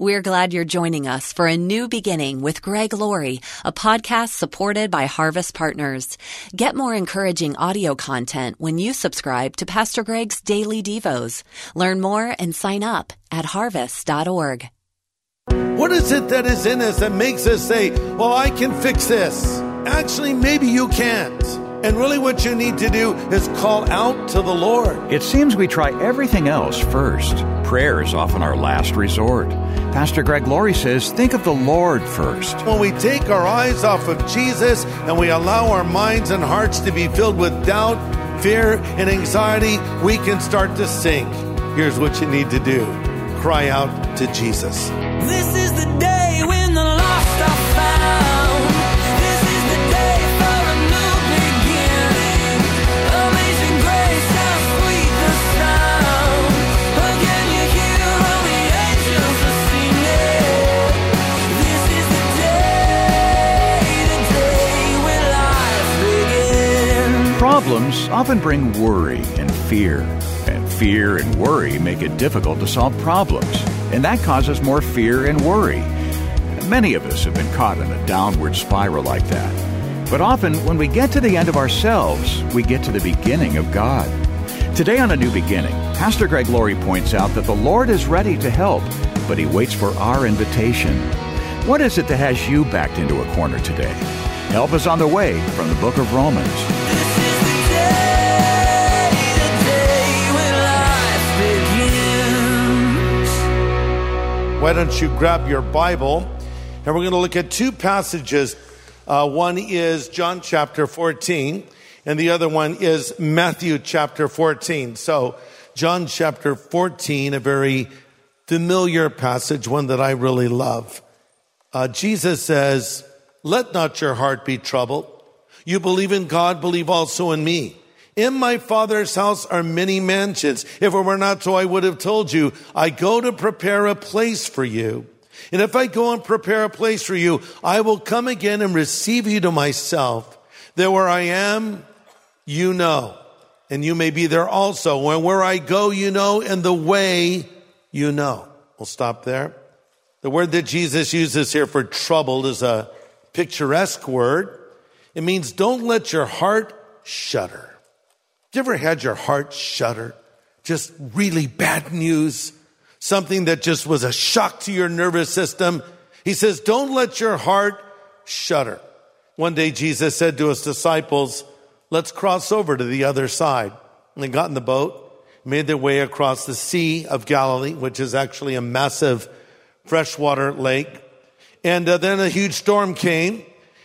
We're glad you're joining us for a new beginning with Greg Laurie, a podcast supported by Harvest Partners. Get more encouraging audio content when you subscribe to Pastor Greg's Daily Devos. Learn more and sign up at harvest.org. What is it that is in us that makes us say, Well, I can fix this? Actually, maybe you can't. And really, what you need to do is call out to the Lord. It seems we try everything else first. Prayer is often our last resort. Pastor Greg Laurie says, think of the Lord first. When we take our eyes off of Jesus and we allow our minds and hearts to be filled with doubt, fear, and anxiety, we can start to sink. Here's what you need to do cry out to Jesus. This is the day often bring worry and fear. And fear and worry make it difficult to solve problems. And that causes more fear and worry. Many of us have been caught in a downward spiral like that. But often, when we get to the end of ourselves, we get to the beginning of God. Today on A New Beginning, Pastor Greg Laurie points out that the Lord is ready to help, but He waits for our invitation. What is it that has you backed into a corner today? Help is on the way from the book of Romans. Why don't you grab your Bible? And we're going to look at two passages. Uh, one is John chapter 14, and the other one is Matthew chapter 14. So, John chapter 14, a very familiar passage, one that I really love. Uh, Jesus says, Let not your heart be troubled. You believe in God, believe also in me. In my Father's house are many mansions. If it were not so, I would have told you, I go to prepare a place for you. And if I go and prepare a place for you, I will come again and receive you to myself. That where I am, you know, and you may be there also. When where I go, you know, and the way you know. We'll stop there. The word that Jesus uses here for troubled is a picturesque word. It means don't let your heart shudder. You ever had your heart shudder? Just really bad news? Something that just was a shock to your nervous system? He says, don't let your heart shudder. One day Jesus said to his disciples, let's cross over to the other side. And they got in the boat, made their way across the Sea of Galilee, which is actually a massive freshwater lake. And uh, then a huge storm came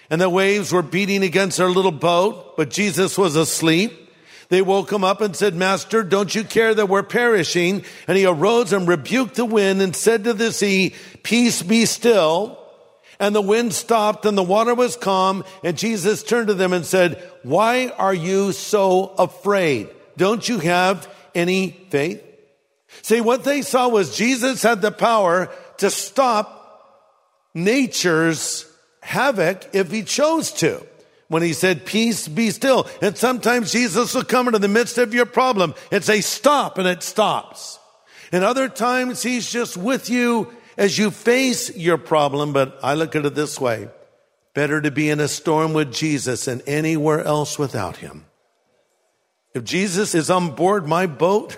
and the waves were beating against their little boat, but Jesus was asleep. They woke him up and said, Master, don't you care that we're perishing? And he arose and rebuked the wind and said to the sea, Peace be still. And the wind stopped and the water was calm. And Jesus turned to them and said, Why are you so afraid? Don't you have any faith? See, what they saw was Jesus had the power to stop nature's havoc if he chose to. When he said, peace be still. And sometimes Jesus will come into the midst of your problem and say, stop, and it stops. And other times he's just with you as you face your problem. But I look at it this way. Better to be in a storm with Jesus than anywhere else without him. If Jesus is on board my boat,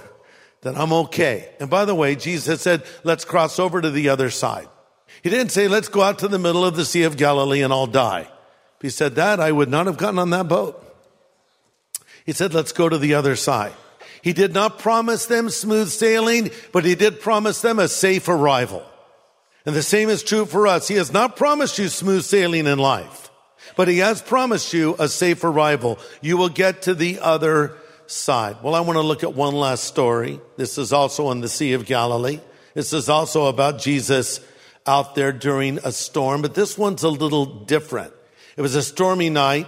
then I'm okay. And by the way, Jesus said, let's cross over to the other side. He didn't say, let's go out to the middle of the Sea of Galilee and all die. If he said that, I would not have gotten on that boat. He said, let's go to the other side. He did not promise them smooth sailing, but he did promise them a safe arrival. And the same is true for us. He has not promised you smooth sailing in life, but he has promised you a safe arrival. You will get to the other side. Well, I want to look at one last story. This is also on the Sea of Galilee. This is also about Jesus out there during a storm, but this one's a little different. It was a stormy night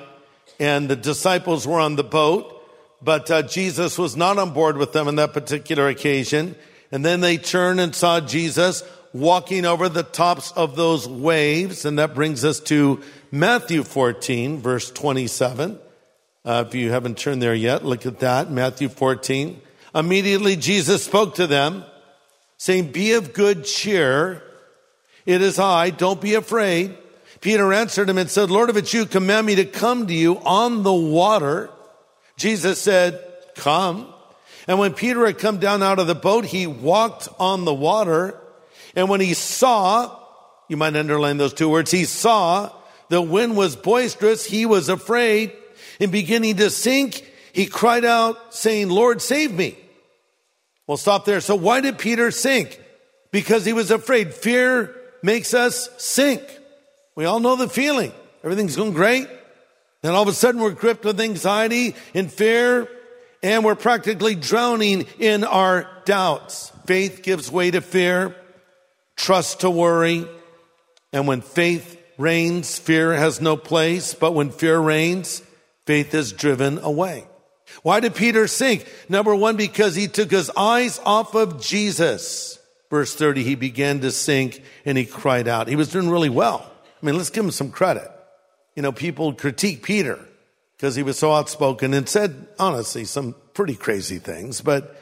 and the disciples were on the boat, but uh, Jesus was not on board with them on that particular occasion. And then they turned and saw Jesus walking over the tops of those waves. And that brings us to Matthew 14, verse 27. Uh, if you haven't turned there yet, look at that. Matthew 14. Immediately Jesus spoke to them saying, be of good cheer. It is I. Don't be afraid. Peter answered him and said, Lord, if it's you, command me to come to you on the water. Jesus said, come. And when Peter had come down out of the boat, he walked on the water. And when he saw, you might underline those two words, he saw the wind was boisterous, he was afraid. And beginning to sink, he cried out, saying, Lord, save me. We'll stop there. So why did Peter sink? Because he was afraid. Fear makes us sink. We all know the feeling. Everything's going great. Then all of a sudden we're gripped with anxiety and fear and we're practically drowning in our doubts. Faith gives way to fear, trust to worry. And when faith reigns, fear has no place. But when fear reigns, faith is driven away. Why did Peter sink? Number one, because he took his eyes off of Jesus. Verse 30, he began to sink and he cried out. He was doing really well. I mean, let's give him some credit. You know, people critique Peter because he was so outspoken and said, honestly, some pretty crazy things, but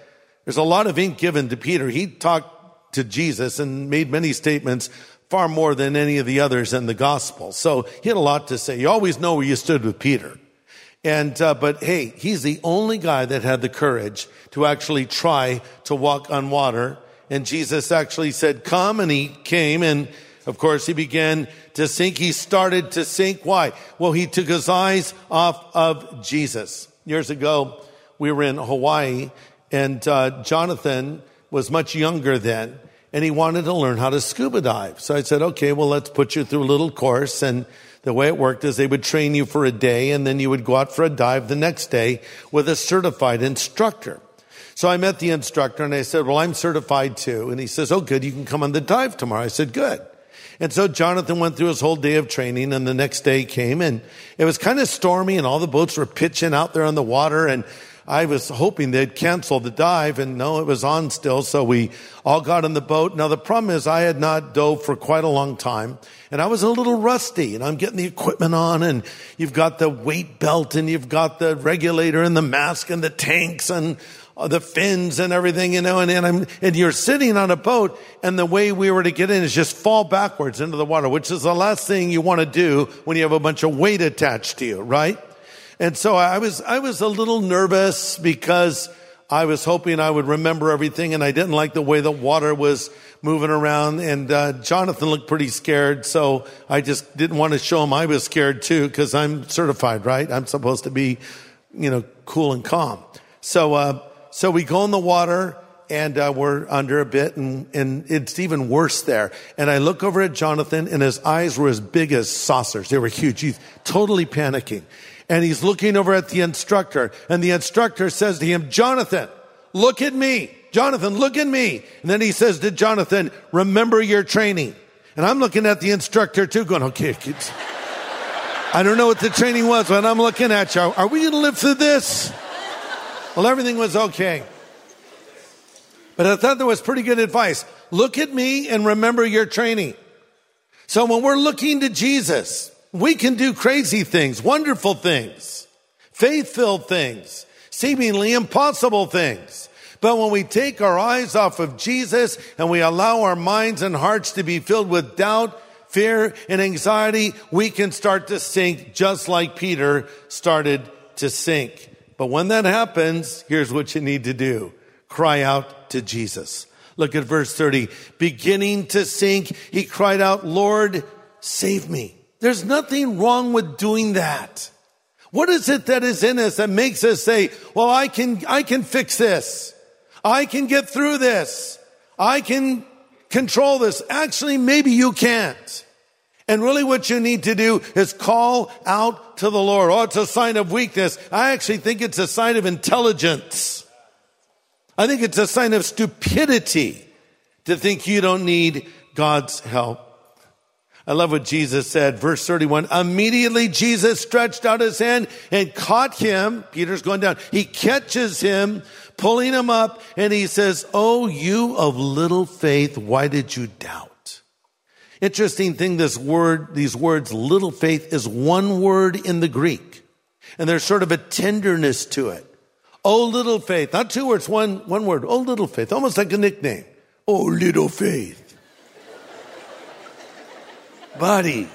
there's a lot of ink given to Peter. He talked to Jesus and made many statements far more than any of the others in the gospel. So he had a lot to say. You always know where you stood with Peter. And, uh, but hey, he's the only guy that had the courage to actually try to walk on water. And Jesus actually said, come, and he came, and of course he began to sink. He started to sink. Why? Well, he took his eyes off of Jesus. Years ago, we were in Hawaii, and uh, Jonathan was much younger then, and he wanted to learn how to scuba dive. So I said, okay, well, let's put you through a little course. And the way it worked is they would train you for a day, and then you would go out for a dive the next day with a certified instructor. So I met the instructor and I said, well, I'm certified too. And he says, oh, good. You can come on the dive tomorrow. I said, good. And so Jonathan went through his whole day of training and the next day came and it was kind of stormy and all the boats were pitching out there on the water and I was hoping they'd cancel the dive and no, it was on still. So we all got in the boat. Now the problem is I had not dove for quite a long time and I was a little rusty and I'm getting the equipment on and you've got the weight belt and you've got the regulator and the mask and the tanks and uh, the fins and everything, you know, and, and I'm, and you're sitting on a boat and the way we were to get in is just fall backwards into the water, which is the last thing you want to do when you have a bunch of weight attached to you, right? And so I was, I was a little nervous because I was hoping I would remember everything and I didn't like the way the water was moving around and, uh, Jonathan looked pretty scared. So I just didn't want to show him I was scared too because I'm certified, right? I'm supposed to be, you know, cool and calm. So, uh, so we go in the water and uh, we're under a bit and, and it's even worse there. And I look over at Jonathan and his eyes were as big as saucers. They were huge. He's totally panicking. And he's looking over at the instructor and the instructor says to him, Jonathan, look at me. Jonathan, look at me. And then he says to Jonathan, remember your training. And I'm looking at the instructor too going, okay, kids. I don't know what the training was, but I'm looking at you. Are we going to live through this? Well, everything was okay. But I thought that was pretty good advice. Look at me and remember your training. So when we're looking to Jesus, we can do crazy things, wonderful things, faith-filled things, seemingly impossible things. But when we take our eyes off of Jesus and we allow our minds and hearts to be filled with doubt, fear, and anxiety, we can start to sink just like Peter started to sink. But when that happens, here's what you need to do. Cry out to Jesus. Look at verse 30. Beginning to sink, he cried out, Lord, save me. There's nothing wrong with doing that. What is it that is in us that makes us say, well, I can, I can fix this. I can get through this. I can control this. Actually, maybe you can't. And really what you need to do is call out to the Lord. Oh, it's a sign of weakness. I actually think it's a sign of intelligence. I think it's a sign of stupidity to think you don't need God's help. I love what Jesus said, verse 31. Immediately Jesus stretched out his hand and caught him. Peter's going down. He catches him, pulling him up, and he says, Oh, you of little faith, why did you doubt? Interesting thing, this word, these words, little faith is one word in the Greek. And there's sort of a tenderness to it. Oh, little faith. Not two words, one, one word. Oh, little faith. Almost like a nickname. Oh, little faith. Buddy,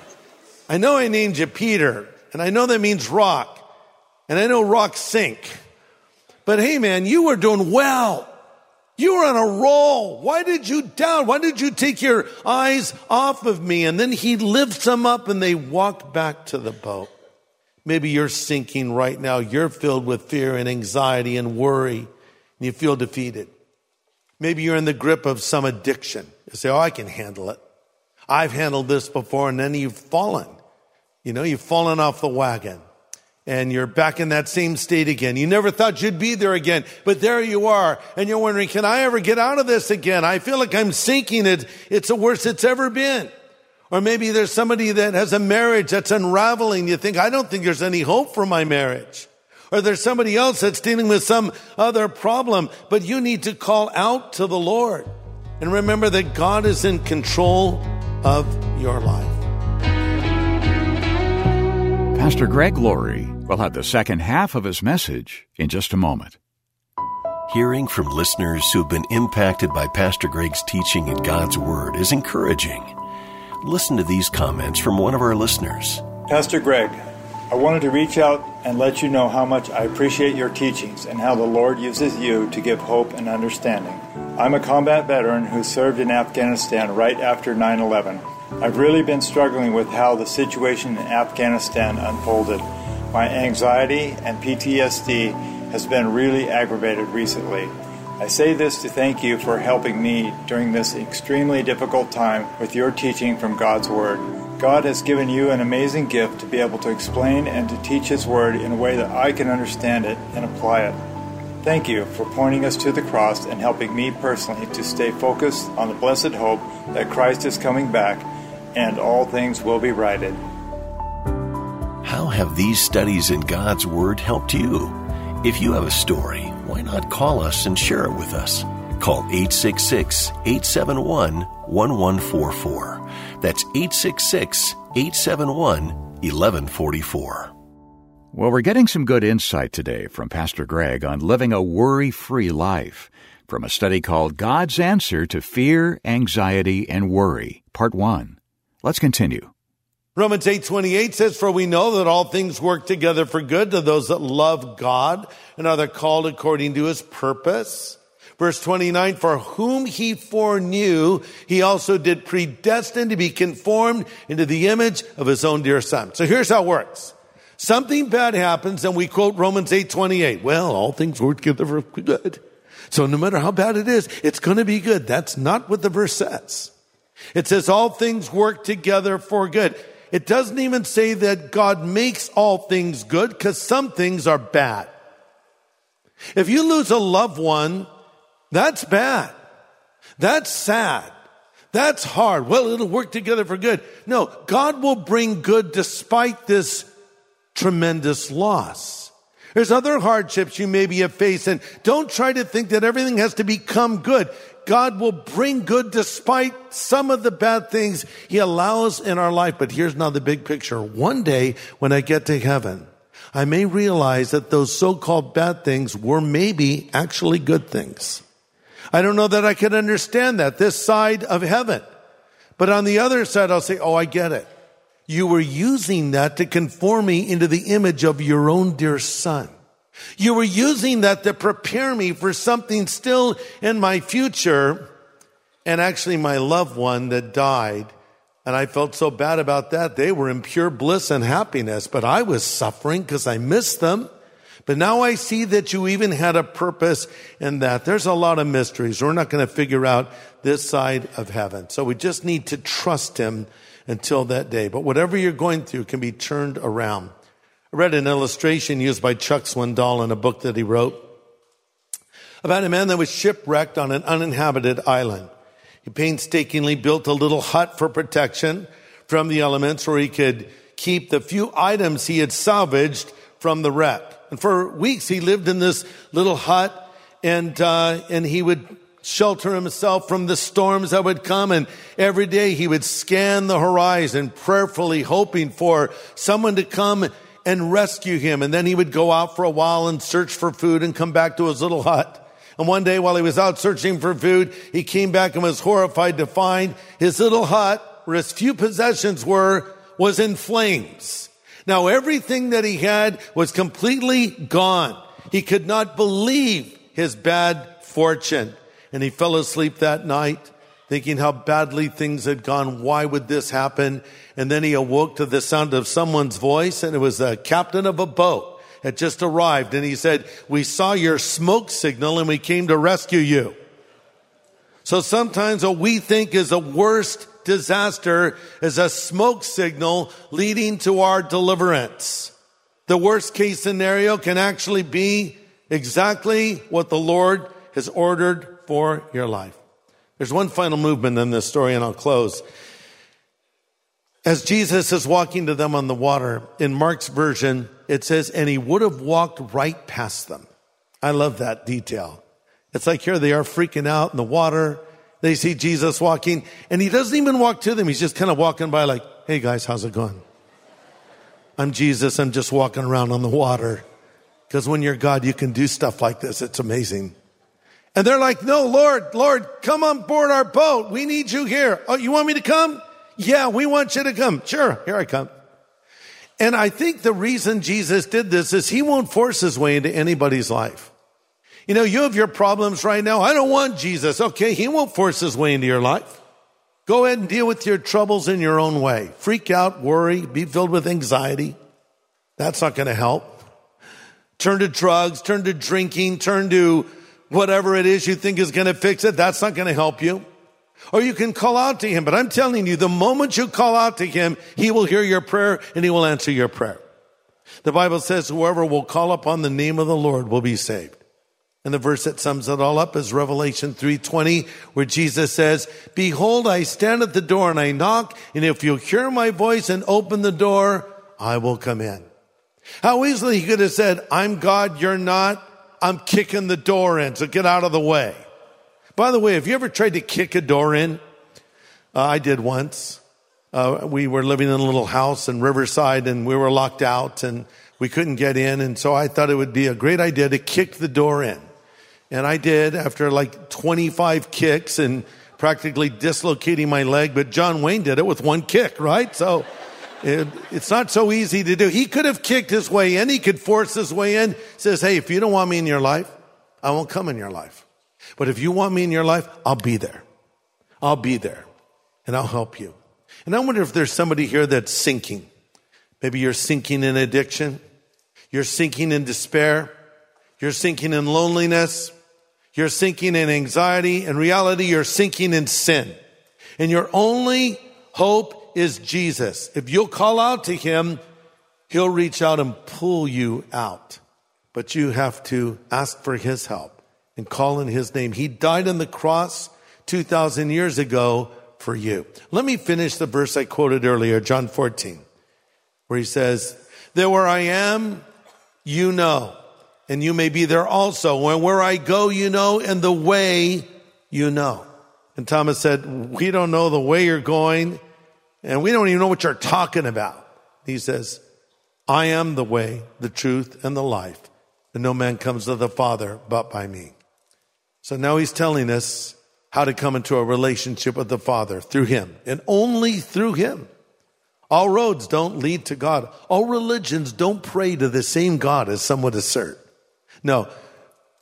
I know I named you Peter, and I know that means rock, and I know rocks sink. But hey, man, you were doing well. You were on a roll. Why did you doubt? Why did you take your eyes off of me? And then he lifts them up and they walk back to the boat. Maybe you're sinking right now. You're filled with fear and anxiety and worry, and you feel defeated. Maybe you're in the grip of some addiction. You say, Oh, I can handle it. I've handled this before, and then you've fallen. You know, you've fallen off the wagon and you're back in that same state again. You never thought you'd be there again, but there you are. And you're wondering, can I ever get out of this again? I feel like I'm sinking it. It's the worst it's ever been. Or maybe there's somebody that has a marriage that's unraveling. You think, I don't think there's any hope for my marriage. Or there's somebody else that's dealing with some other problem, but you need to call out to the Lord. And remember that God is in control of your life. Pastor Greg Laurie will have the second half of his message in just a moment. Hearing from listeners who've been impacted by Pastor Greg's teaching in God's Word is encouraging. Listen to these comments from one of our listeners. Pastor Greg, I wanted to reach out and let you know how much I appreciate your teachings and how the Lord uses you to give hope and understanding. I'm a combat veteran who served in Afghanistan right after 9 11. I've really been struggling with how the situation in Afghanistan unfolded. My anxiety and PTSD has been really aggravated recently. I say this to thank you for helping me during this extremely difficult time with your teaching from God's Word. God has given you an amazing gift to be able to explain and to teach His Word in a way that I can understand it and apply it. Thank you for pointing us to the cross and helping me personally to stay focused on the blessed hope that Christ is coming back and all things will be righted. How have these studies in God's Word helped you? If you have a story, why not call us and share it with us? Call 866 871 1144. That's 866 871 1144. Well, we're getting some good insight today from Pastor Greg on living a worry free life from a study called God's Answer to Fear, Anxiety, and Worry, Part 1. Let's continue. Romans 8:28 says for we know that all things work together for good to those that love God and are called according to his purpose. Verse 29 for whom he foreknew he also did predestine to be conformed into the image of his own dear son. So here's how it works. Something bad happens and we quote Romans 8:28. Well, all things work together for good. So no matter how bad it is, it's going to be good. That's not what the verse says. It says all things work together for good. It doesn't even say that God makes all things good because some things are bad. If you lose a loved one, that's bad. That's sad. That's hard. Well, it'll work together for good. No, God will bring good despite this tremendous loss. There's other hardships you maybe have faced and don't try to think that everything has to become good. God will bring good despite some of the bad things he allows in our life. But here's now the big picture. One day when I get to heaven, I may realize that those so-called bad things were maybe actually good things. I don't know that I could understand that this side of heaven. But on the other side, I'll say, Oh, I get it. You were using that to conform me into the image of your own dear son. You were using that to prepare me for something still in my future and actually my loved one that died. And I felt so bad about that. They were in pure bliss and happiness, but I was suffering because I missed them. But now I see that you even had a purpose in that. There's a lot of mysteries. We're not going to figure out this side of heaven. So we just need to trust him until that day. But whatever you're going through can be turned around. I read an illustration used by Chuck Swindoll in a book that he wrote about a man that was shipwrecked on an uninhabited island. He painstakingly built a little hut for protection from the elements where he could keep the few items he had salvaged from the wreck. And for weeks he lived in this little hut and, uh, and he would shelter himself from the storms that would come. And every day he would scan the horizon, prayerfully hoping for someone to come and rescue him. And then he would go out for a while and search for food and come back to his little hut. And one day while he was out searching for food, he came back and was horrified to find his little hut where his few possessions were, was in flames. Now everything that he had was completely gone. He could not believe his bad fortune. And he fell asleep that night thinking how badly things had gone. Why would this happen? And then he awoke to the sound of someone's voice and it was the captain of a boat had just arrived. And he said, we saw your smoke signal and we came to rescue you. So sometimes what we think is the worst disaster is a smoke signal leading to our deliverance. The worst case scenario can actually be exactly what the Lord has ordered for your life. There's one final movement in this story and I'll close. As Jesus is walking to them on the water, in Mark's version, it says, and he would have walked right past them. I love that detail. It's like here they are freaking out in the water. They see Jesus walking and he doesn't even walk to them. He's just kind of walking by like, Hey guys, how's it going? I'm Jesus. I'm just walking around on the water. Because when you're God, you can do stuff like this. It's amazing. And they're like, no, Lord, Lord, come on board our boat. We need you here. Oh, you want me to come? Yeah, we want you to come. Sure, here I come. And I think the reason Jesus did this is he won't force his way into anybody's life. You know, you have your problems right now. I don't want Jesus. Okay, he won't force his way into your life. Go ahead and deal with your troubles in your own way. Freak out, worry, be filled with anxiety. That's not going to help. Turn to drugs, turn to drinking, turn to whatever it is you think is going to fix it, that's not going to help you. Or you can call out to him. But I'm telling you, the moment you call out to him, he will hear your prayer and he will answer your prayer. The Bible says whoever will call upon the name of the Lord will be saved. And the verse that sums it all up is Revelation 3:20 where Jesus says, "Behold, I stand at the door and I knock, and if you hear my voice and open the door, I will come in." How easily he could have said, "I'm God, you're not. I'm kicking the door in, so get out of the way. By the way, have you ever tried to kick a door in? Uh, I did once. Uh, we were living in a little house in Riverside and we were locked out and we couldn't get in. And so I thought it would be a great idea to kick the door in. And I did after like 25 kicks and practically dislocating my leg. But John Wayne did it with one kick, right? So it, it's not so easy to do. He could have kicked his way in. He could force his way in. Says, Hey, if you don't want me in your life, I won't come in your life. But if you want me in your life, I'll be there. I'll be there and I'll help you. And I wonder if there's somebody here that's sinking. Maybe you're sinking in addiction. You're sinking in despair. You're sinking in loneliness. You're sinking in anxiety. In reality, you're sinking in sin. And your only hope is Jesus. If you'll call out to him, he'll reach out and pull you out. But you have to ask for his help and call in his name. He died on the cross 2,000 years ago for you. Let me finish the verse I quoted earlier, John 14, where he says, There where I am, you know, and you may be there also. And where I go, you know, and the way you know. And Thomas said, We don't know the way you're going and we don't even know what you're talking about. He says, I am the way, the truth, and the life, and no man comes to the Father but by me. So now he's telling us how to come into a relationship with the Father through him, and only through him. All roads don't lead to God. All religions don't pray to the same God as some would assert. No,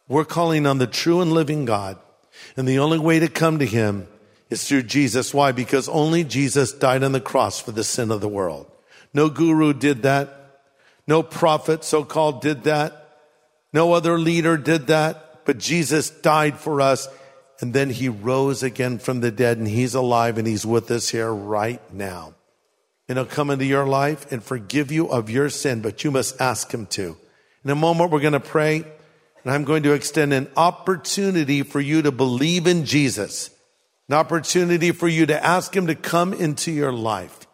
we're calling on the true and living God. And the only way to come to him is through Jesus. Why? Because only Jesus died on the cross for the sin of the world. No guru did that. No prophet, so called, did that. No other leader did that. But Jesus died for us. And then he rose again from the dead and he's alive and he's with us here right now. And he'll come into your life and forgive you of your sin, but you must ask him to. In a moment, we're going to pray and I'm going to extend an opportunity for you to believe in Jesus an opportunity for you to ask Him to come into your life.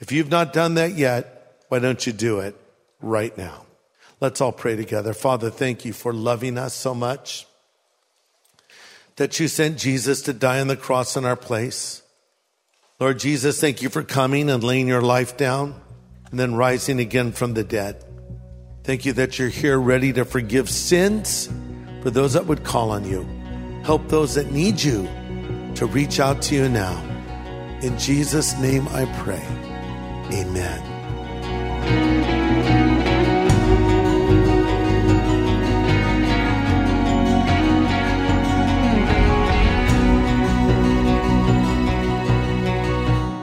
If you've not done that yet, why don't you do it right now? Let's all pray together. Father, thank you for loving us so much that you sent Jesus to die on the cross in our place. Lord Jesus, thank you for coming and laying your life down and then rising again from the dead. Thank you that you're here ready to forgive sins for those that would call on you. Help those that need you to reach out to you now. In Jesus' name I pray. Amen.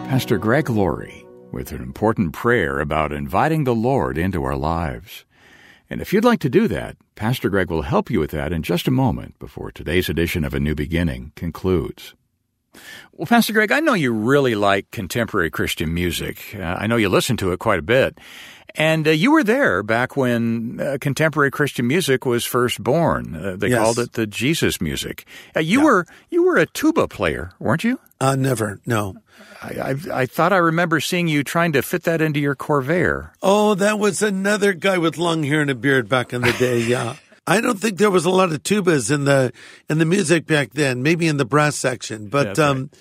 Pastor Greg Laurie with an important prayer about inviting the Lord into our lives. And if you'd like to do that, Pastor Greg will help you with that in just a moment before today's edition of A New Beginning concludes. Well, Pastor Greg, I know you really like contemporary Christian music. Uh, I know you listen to it quite a bit. And uh, you were there back when uh, contemporary Christian music was first born. Uh, they Yes. called it the Jesus music. Uh, you Yeah. were you were a tuba player, weren't you? Uh, never, no. I, I, I thought I remember seeing you trying to fit that into your Corvair. Oh, that was another guy with long hair and a beard back in the day. Yeah. I don't think there was a lot of tubas in the in the music back then. Maybe in the brass section, but right. um,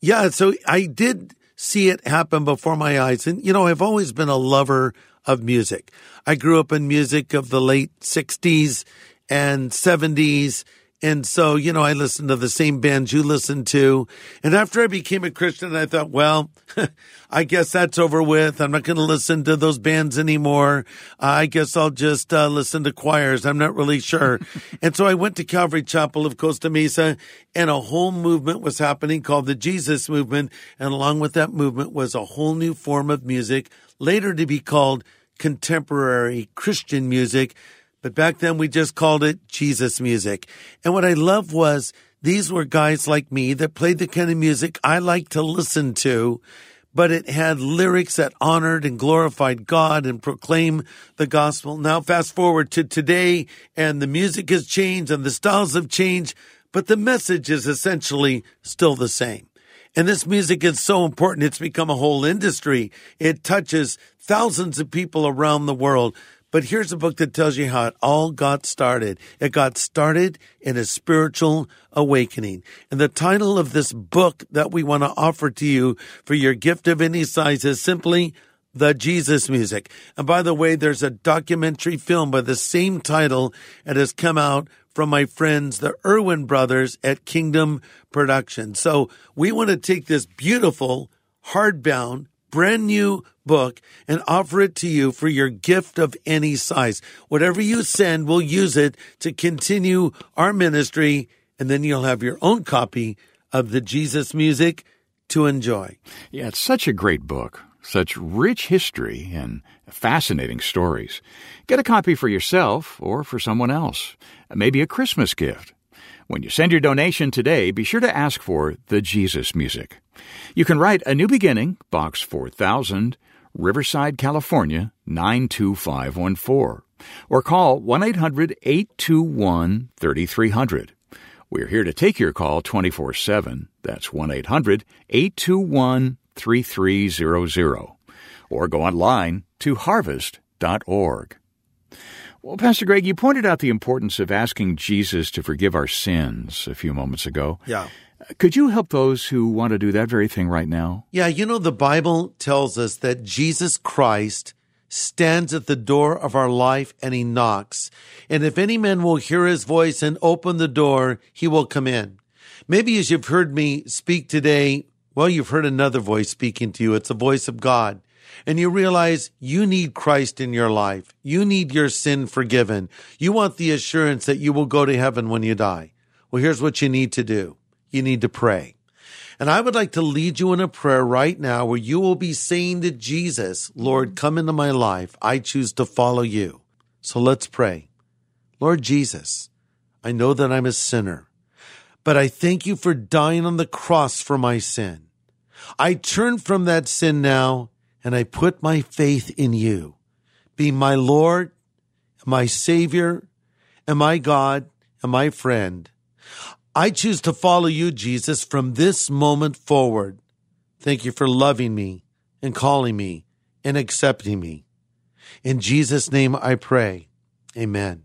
yeah. So I did see it happen before my eyes, and you know, I've always been a lover of music. I grew up in music of the late '60s and '70s. And so, you know, I listened to the same bands you listened to. And after I became a Christian, I thought, well, I guess that's over with. I'm not going to listen to those bands anymore. I guess I'll just uh, listen to choirs. I'm not really sure. and so I went to Calvary Chapel of Costa Mesa and a whole movement was happening called the Jesus movement. And along with that movement was a whole new form of music, later to be called contemporary Christian music. But back then we just called it Jesus music. And what I loved was these were guys like me that played the kind of music I like to listen to, but it had lyrics that honored and glorified God and proclaimed the gospel. Now fast forward to today and the music has changed and the styles have changed, but the message is essentially still the same. And this music is so important. It's become a whole industry. It touches thousands of people around the world. But here's a book that tells you how it all got started. It got started in a spiritual awakening. And the title of this book that we want to offer to you for your gift of any size is simply the Jesus music. And by the way, there's a documentary film by the same title that has come out from my friends, the Erwin brothers at Kingdom Productions. So we want to take this beautiful, hardbound, brand new book and offer it to you for your gift of any size. Whatever you send, we'll use it to continue our ministry. And then you'll have your own copy of the Jesus music to enjoy. Yeah, it's such a great book, such rich history and fascinating stories. Get a copy for yourself or for someone else, maybe a Christmas gift. When you send your donation today, be sure to ask for the Jesus music. You can write A New Beginning, Box 4000, Riverside, California 92514, or call 1 800 821 3300. We're here to take your call 24 7. That's 1 800 821 3300. Or go online to harvest.org. Well, Pastor Greg, you pointed out the importance of asking Jesus to forgive our sins a few moments ago. Yeah. Could you help those who want to do that very thing right now? Yeah, you know, the Bible tells us that Jesus Christ stands at the door of our life and he knocks. And if any man will hear his voice and open the door, he will come in. Maybe as you've heard me speak today, well, you've heard another voice speaking to you. It's the voice of God. And you realize you need Christ in your life. You need your sin forgiven. You want the assurance that you will go to heaven when you die. Well, here's what you need to do. You need to pray. And I would like to lead you in a prayer right now where you will be saying to Jesus, Lord, come into my life. I choose to follow you. So let's pray. Lord Jesus, I know that I'm a sinner, but I thank you for dying on the cross for my sin. I turn from that sin now and I put my faith in you. Be my Lord, my Savior, and my God, and my friend. I choose to follow you, Jesus, from this moment forward. Thank you for loving me and calling me and accepting me. In Jesus' name I pray. Amen.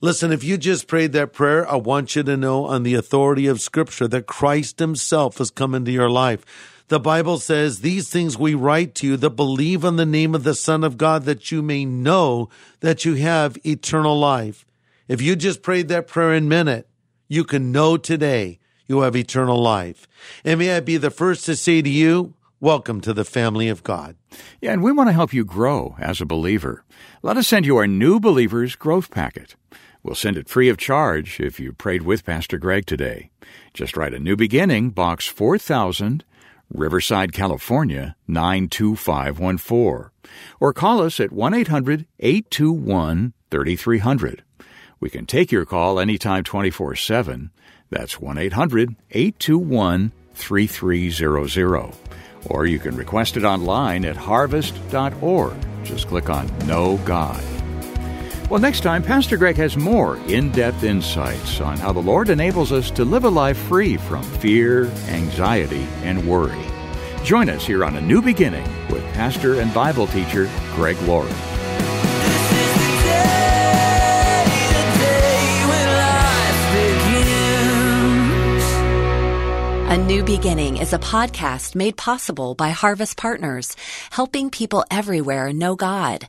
Listen, if you just prayed that prayer, I want you to know on the authority of Scripture that Christ Himself has come into your life. The Bible says, These things we write to you that believe on the name of the Son of God, that you may know that you have eternal life. If you just prayed that prayer in a minute, you can know today you have eternal life. And may I be the first to say to you, welcome to the family of God. Yeah, and we want to help you grow as a believer. Let us send you our New Believers Growth Packet. We'll send it free of charge if you prayed with Pastor Greg today. Just write a New Beginning, Box 4000, Riverside, California 92514. Or call us at 1 800 821 3300. We can take your call anytime 24 7. That's 1 800 821 3300. Or you can request it online at harvest.org. Just click on Know God. Well, next time, Pastor Greg has more in depth insights on how the Lord enables us to live a life free from fear, anxiety, and worry. Join us here on A New Beginning with pastor and Bible teacher Greg Laurie. A New Beginning is a podcast made possible by Harvest Partners, helping people everywhere know God.